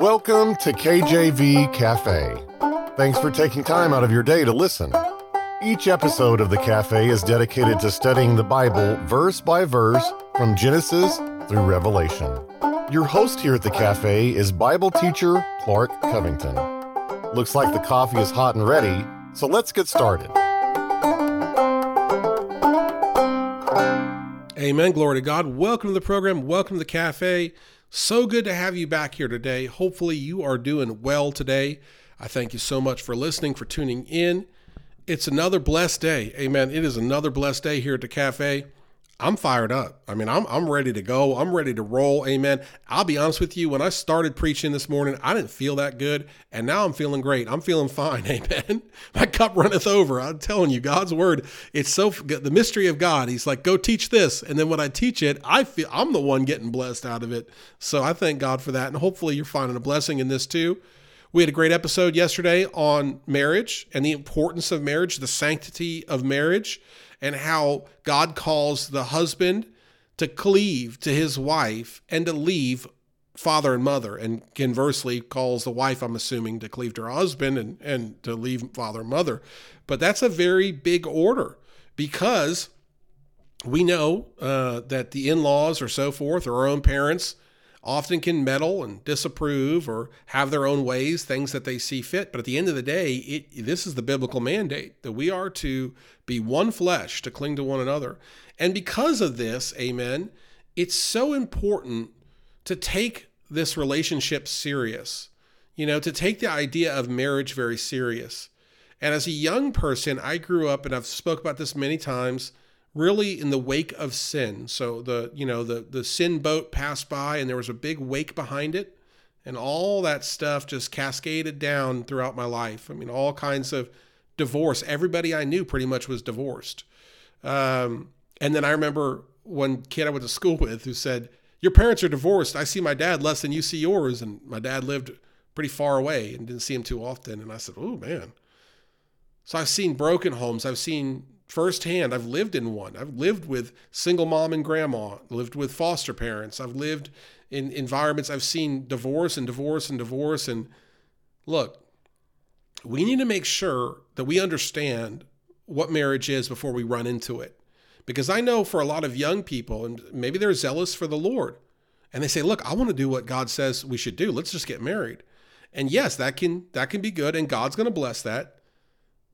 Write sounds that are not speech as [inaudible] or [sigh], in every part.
Welcome to KJV Cafe. Thanks for taking time out of your day to listen. Each episode of the Cafe is dedicated to studying the Bible verse by verse from Genesis through Revelation. Your host here at the Cafe is Bible teacher Clark Covington. Looks like the coffee is hot and ready, so let's get started. Amen. Glory to God. Welcome to the program. Welcome to the cafe. So good to have you back here today. Hopefully, you are doing well today. I thank you so much for listening, for tuning in. It's another blessed day. Amen. It is another blessed day here at the cafe. I'm fired up. I mean, I'm, I'm ready to go. I'm ready to roll. Amen. I'll be honest with you. When I started preaching this morning, I didn't feel that good. And now I'm feeling great. I'm feeling fine. [laughs] Amen. My cup runneth over. I'm telling you, God's word, it's so the mystery of God. He's like, go teach this. And then when I teach it, I feel I'm the one getting blessed out of it. So I thank God for that. And hopefully you're finding a blessing in this too. We had a great episode yesterday on marriage and the importance of marriage, the sanctity of marriage and how God calls the husband to cleave to his wife and to leave father and mother, and conversely calls the wife, I'm assuming, to cleave to her husband and, and to leave father and mother. But that's a very big order because we know uh, that the in laws or so forth, or our own parents, often can meddle and disapprove or have their own ways, things that they see fit. But at the end of the day, it, this is the biblical mandate that we are to be one flesh, to cling to one another. And because of this, amen, it's so important to take this relationship serious, you know, to take the idea of marriage very serious. And as a young person, I grew up, and I've spoke about this many times really in the wake of sin. So the you know the the sin boat passed by and there was a big wake behind it and all that stuff just cascaded down throughout my life. I mean all kinds of divorce. Everybody I knew pretty much was divorced. Um, and then I remember one kid I went to school [laughs] with who said, "Your parents are divorced. I see my dad less than you see yours." And my dad lived pretty far away and didn't see him too often. And I said, "Oh man." So I've seen broken homes. I've seen firsthand. I've lived in one. I've lived with single mom and grandma, lived with foster parents. I've lived in environments. I've seen divorce and divorce and divorce. And look, we need to make sure that we understand what marriage is before we run into it. Because I know for a lot of young people, and maybe they're zealous for the Lord, and they say, "Look, I want to do what God says we should do. Let's just get married." And yes, that can that can be good, and God's going to bless that.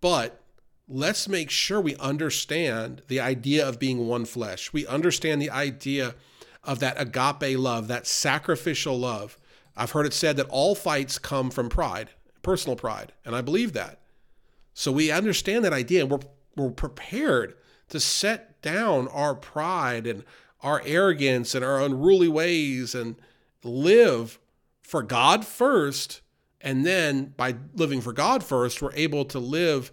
But let's make sure we understand the idea of being one flesh. We understand the idea of that agape love, that sacrificial love. I've heard it said that all fights come from pride, personal pride, and I believe that. So we understand that idea and we're, we're prepared to set down our pride and our arrogance and our unruly ways and live for God first. And then by living for God first, we're able to live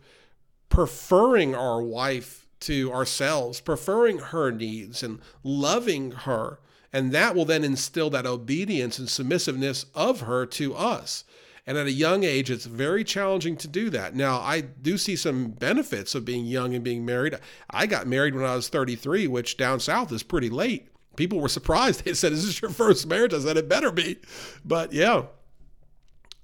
preferring our wife to ourselves, preferring her needs and loving her. And that will then instill that obedience and submissiveness of her to us. And at a young age, it's very challenging to do that. Now, I do see some benefits of being young and being married. I got married when I was 33, which down south is pretty late. People were surprised. [laughs] They said, Is this your first marriage? I said, It better be. But yeah,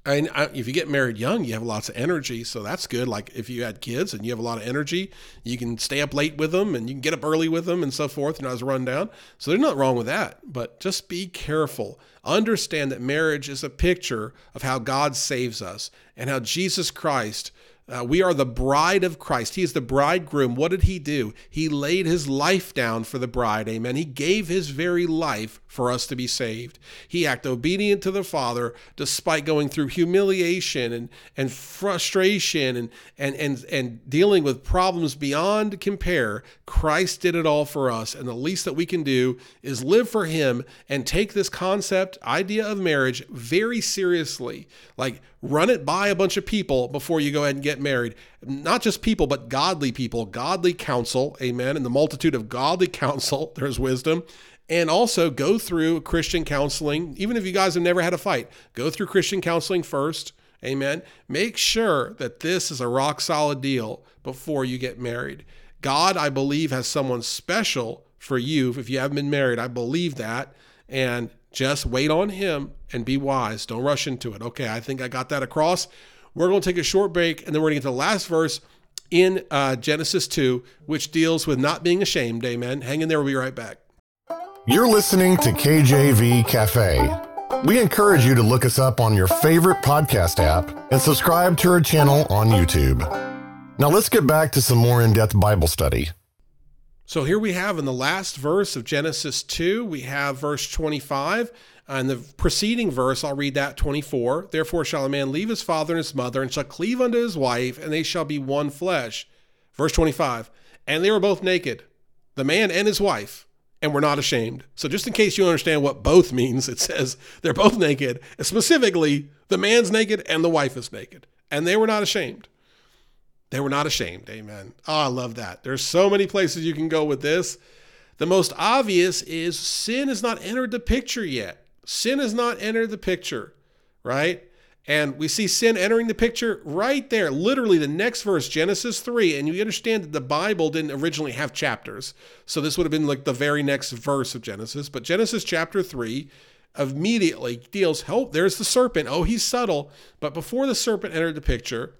and if you get married young, you have lots of energy, so that's good. Like if you had kids and you have a lot of energy, you can stay up late with them and you can get up early with them and so forth, and as run down. So there's nothing wrong with that. But just be careful. Understand that marriage is a picture of how God saves us and how Jesus Christ uh, we are the bride of Christ. He is the bridegroom. What did he do? He laid his life down for the bride. Amen. He gave his very life for us to be saved. He acted obedient to the Father despite going through humiliation and, and frustration and, and, and, and dealing with problems beyond compare. Christ did it all for us. And the least that we can do is live for him and take this concept, idea of marriage very seriously. Like run it by a bunch of people before you go ahead and get married. Not just people, but godly people, godly counsel. Amen. In the multitude of godly [laughs] counsel, there's wisdom. And also go through Christian counseling. Even if you guys have never had a fight, go through Christian counseling first. Amen. Make sure that this is a rock solid deal before you get married. God, I believe, has someone special for you if you haven't been married. I believe that. And Just wait on Him and be wise. Don't rush into it. Okay, I think I got that across. We're going to take a short break and then we're going to get to the last verse in uh, Genesis 2, which deals with not being ashamed. Amen. Hang in there. We'll be right back. You're listening to KJV Cafe. We encourage you to look us up on your favorite podcast app and subscribe to our channel on YouTube. Now let's get back to some more in depth Bible study. So here we have in the last verse of Genesis 2, we have verse 25. Uh, and the preceding verse, I'll read that 24. Therefore shall a man leave his father and his mother and shall cleave unto his wife, and they shall be one flesh. Verse 25. And they were both naked, the man and his wife, and were not ashamed. So just in case you understand what both means, it says they're both naked. Specifically, the man's naked and the wife is naked. And they were not ashamed. They were not ashamed. Amen. Oh, I love that. There's so many places you can go with this. The most obvious is sin has not entered the picture yet. Sin has not entered the picture, right? And we see sin entering the picture right there, literally the next verse, Genesis 3. And you understand that the Bible didn't originally have chapters. So this would have been like the very next verse of Genesis. But Genesis chapter 3 immediately deals, oh, there's the serpent. Oh, he's subtle. But before the serpent entered the picture,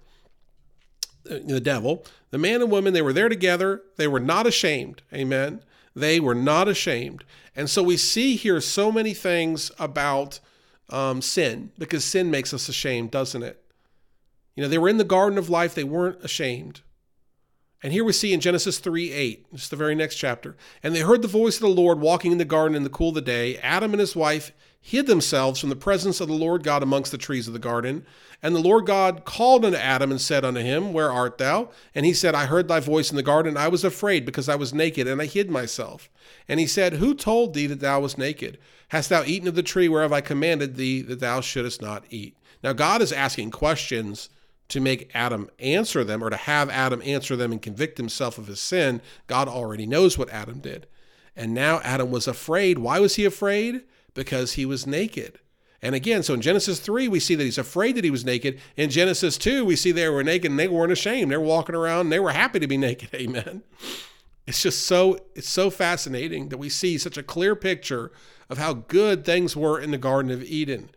the devil, the man and woman, they were there together. They were not ashamed. Amen. They were not ashamed. And so we see here so many things about um, sin because sin makes us ashamed, doesn't it? You know, they were in the garden of life, they weren't ashamed. And here we see in Genesis 3 8, just the very next chapter. And they heard the voice of the Lord walking in the garden in the cool of the day. Adam and his wife hid themselves from the presence of the Lord God amongst the trees of the garden. And the Lord God called unto Adam and said unto him, Where art thou? And he said, I heard thy voice in the garden. I was afraid because I was naked, and I hid myself. And he said, Who told thee that thou wast naked? Hast thou eaten of the tree whereof I commanded thee that thou shouldest not eat? Now, God is asking questions to make Adam answer them or to have Adam answer them and convict himself of his sin. God already knows what Adam did. And now Adam was afraid. Why was he afraid? Because he was naked. And again, so in Genesis 3, we see that he's afraid that he was naked. In Genesis 2, we see they were naked and they weren't ashamed. They were walking around and they were happy to be [laughs] naked. Amen. It's just so it's so fascinating that we see such a clear picture of how good things were in the Garden of Eden.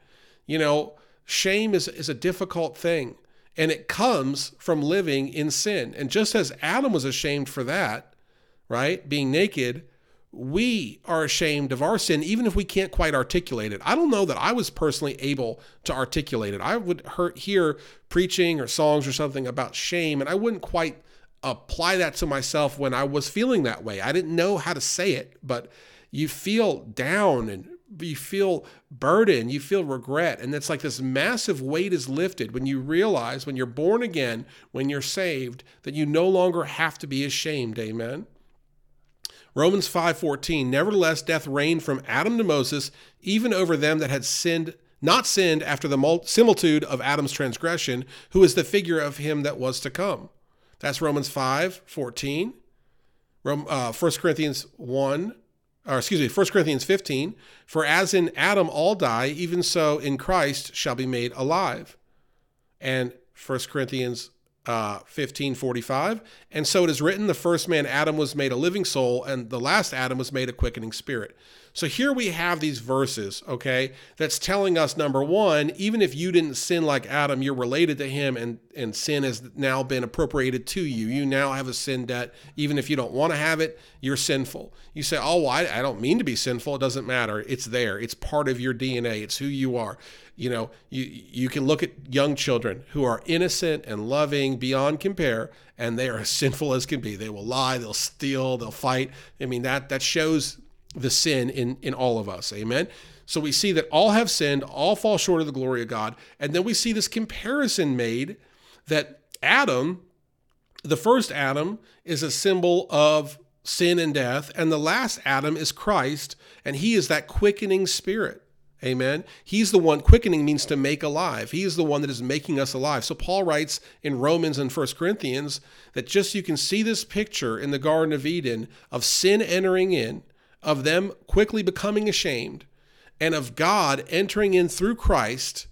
You know, shame is, is a difficult thing, and it comes from living in sin. And just as Adam was ashamed for that, right, being naked, we are ashamed of our sin, even if we can't quite articulate it. I don't know that I was personally able to articulate it. I would hear preaching or songs or something about shame, and I wouldn't quite apply that to myself when I was feeling that way. I didn't know how to say it, but you feel down and you feel burden, you feel regret. And it's like this massive weight is lifted when you realize, when you're born again, when you're saved, that you no longer have to be ashamed. Amen. Romans 5:14 Nevertheless death reigned from Adam to Moses even over them that had sinned not sinned after the similitude of Adam's transgression who is the figure of him that was to come. That's Romans 5:14. Rome, uh, 1 Corinthians 1 or excuse me, 1 Corinthians 15, for as in Adam all die, even so in Christ shall be made alive. And 1 Corinthians uh, 15 45 and so it is written the first man adam was made a living soul and the last adam was made a quickening spirit so here we have these verses, okay, that's telling us number one, even if you didn't sin like Adam, you're related to him and, and sin has now been appropriated to you. You now have a sin debt. Even if you don't want to have it, you're sinful. You say, oh, well, I, I don't mean to be sinful. It doesn't matter. It's there. It's part of your DNA. It's who you are. You know, you, you can look at young children who are innocent and loving beyond compare, and they are as [laughs] sinful as can be. They will lie, they'll steal, they'll fight. I mean, that that shows the sin in, in all of us. Amen. So we see that all have sinned, all fall short of the glory of God. And then we see this comparison made that Adam, the first Adam, is a symbol of sin and death, and the last Adam is Christ, and he is that quickening spirit. Amen. He's the one, quickening means to make alive. He is the one that is making us alive. So Paul writes in Romans and First Corinthians that just you can see this picture in the Garden of Eden of sin entering in of them quickly becoming ashamed, and of God entering in through Christ.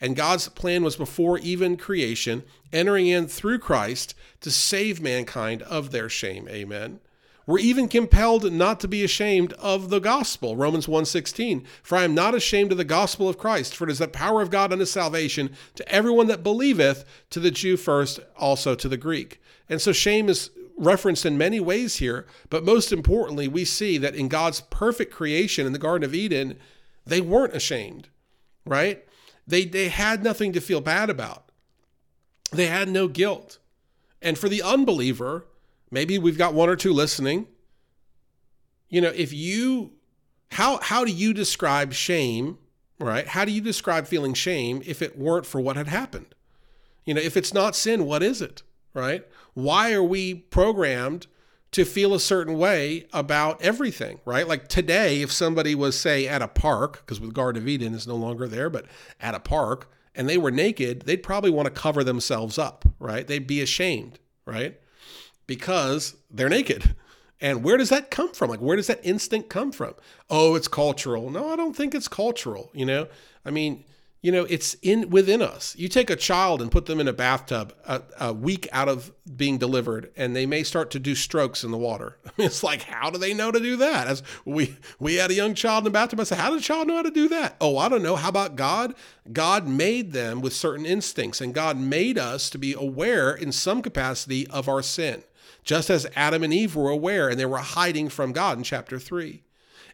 And God's plan was before even creation, entering in through Christ to save mankind of their shame. Amen. We're even compelled not to be ashamed of the gospel. Romans 1:16. For I am not ashamed of the gospel of Christ, for it is the power of God unto salvation to everyone that believeth, to the Jew first, also to the Greek. And so shame is referenced in many ways here, but most importantly, we see that in God's perfect creation in the Garden of Eden, they weren't ashamed, right? They they had nothing to feel bad about. They had no guilt. And for the unbeliever, maybe we've got one or two listening. You know, if you how how do you describe shame, right? How do you describe feeling shame if it weren't for what had happened? You know, if it's not sin, what is it, right? Why are we programmed to feel a certain way about everything, right? Like today, if somebody was, say, at a park, because with Garden of Eden is no longer there, but at a park, and they were naked, they'd probably want to cover themselves up, right? They'd be ashamed, right? Because they're naked. And where does that come from? Like, where does that instinct come from? Oh, it's cultural. No, I don't think it's cultural. You know, I mean, you know it's in within us. You take a child and put them in a bathtub a, a, week out of being delivered and they may start to do strokes in the water. [laughs] It's like how do they know to do that? As we we had a young child in the bathtub. I said how did a child know how to do that? Oh i don't know. How about god? God made them with certain instincts and god made us to be aware in some capacity of our sin just as adam and eve were aware and they were hiding from god in chapter 3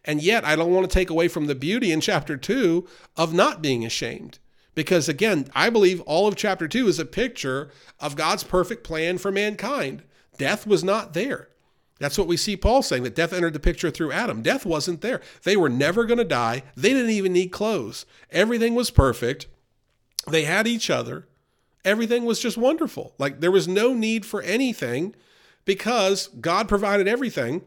and yet, I don't want to take away from the beauty in chapter two of not being ashamed. Because again, I believe all of chapter two is a picture of God's perfect plan for mankind. Death was not there. That's what we see Paul saying that death entered the picture through Adam. Death wasn't there. They were never going to die. They didn't even need clothes. Everything was perfect. They had each other. Everything was just wonderful. Like there was no need for anything because God provided everything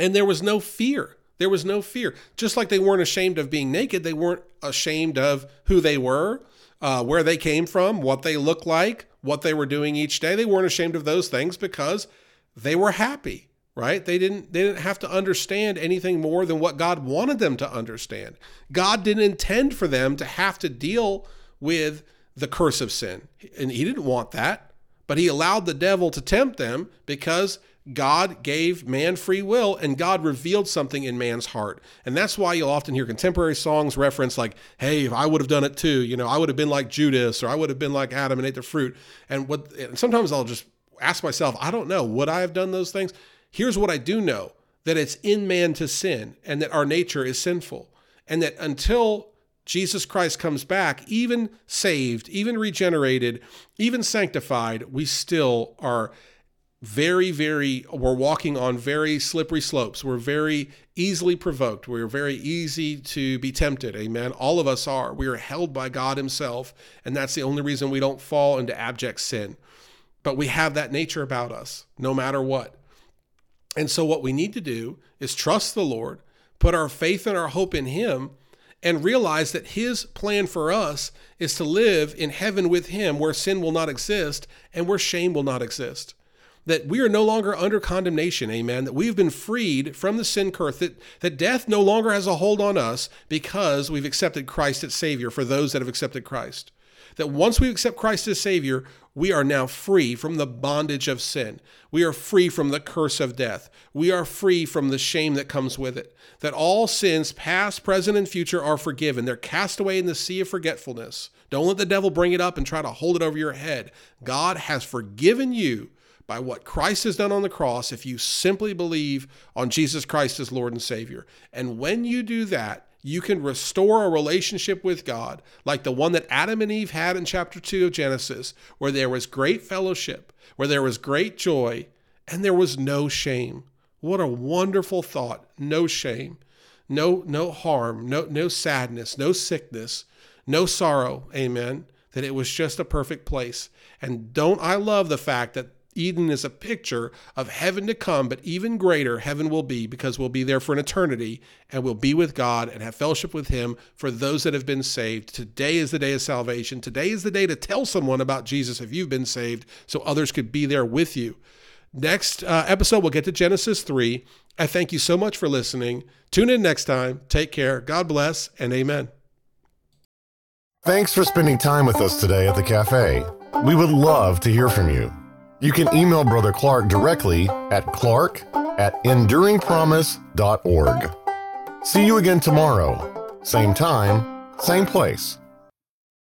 and there was no fear. There was no fear. Just like they weren't ashamed of being naked, they weren't ashamed of who they were, uh, where they came from, what they looked like, what they were doing each day. They weren't ashamed of those things because they were happy, right? They didn't they didn't have to understand anything more than what God wanted them to understand. God didn't intend for them to have to deal with the curse of sin. And he didn't want that, but he allowed the devil to tempt them because God gave man free will and God revealed something in man's heart. And that's why you'll often hear contemporary songs reference, like, hey, if I would have done it too, you know, I would have been like Judas or I would have been like Adam and ate the fruit. And what and sometimes I'll just ask myself, I don't know, would I have done those things? Here's what I do know that it's in man to sin and that our nature is sinful. And that until Jesus Christ comes back, even saved, even regenerated, even sanctified, we still are very, very, we're walking on very slippery slopes. We're very easily provoked. We're very easy to be tempted. Amen. All of us are. We are held by God Himself. And that's the only reason we don't fall into abject sin. But we have that nature about us, no matter what. And so, what we need to do is trust the Lord, put our faith and our hope in Him, and realize that His plan for us is to live in heaven with Him where sin will not exist and where shame will not exist that we are no longer under condemnation, amen, that we've been freed from the sin curse, that, that death no longer has a hold on us because we've accepted Christ as Savior for those that have accepted Christ. That once we accept Christ as Savior, we are now free from the bondage of sin. We are free from the curse of death. We are free from the shame that comes with it. That all sins, past, present, and future, are forgiven. They're cast away in the sea of forgetfulness. Don't let the devil bring it up and try to hold it over your head. God has forgiven you by what Christ has done on the cross if you simply believe on Jesus Christ as Lord and Savior. And when you do that, you can restore a relationship with God like the one that Adam and Eve had in chapter 2 of Genesis, where there was great fellowship, where there was great joy, and there was no shame. What a wonderful thought. No shame, no, no harm, no, no sadness, no sickness, no sorrow. Amen. That it was just a perfect place. And don't I love the fact that Eden is a picture of heaven to come, but even greater heaven will be because we'll be there for an eternity and we'll be with God and have fellowship with Him for those that have been saved. Today is the day of salvation. Today is the day to tell someone about Jesus if you've been saved so others could be there with you. Next uh, episode, we'll get to Genesis 3. I thank you so much for listening. Tune in next time. Take care. God bless and amen. Thanks for spending time with us today at the cafe. We would love to hear from you. You can email Brother Clark directly at clark at enduringpromise.org. See you again tomorrow, same time, same place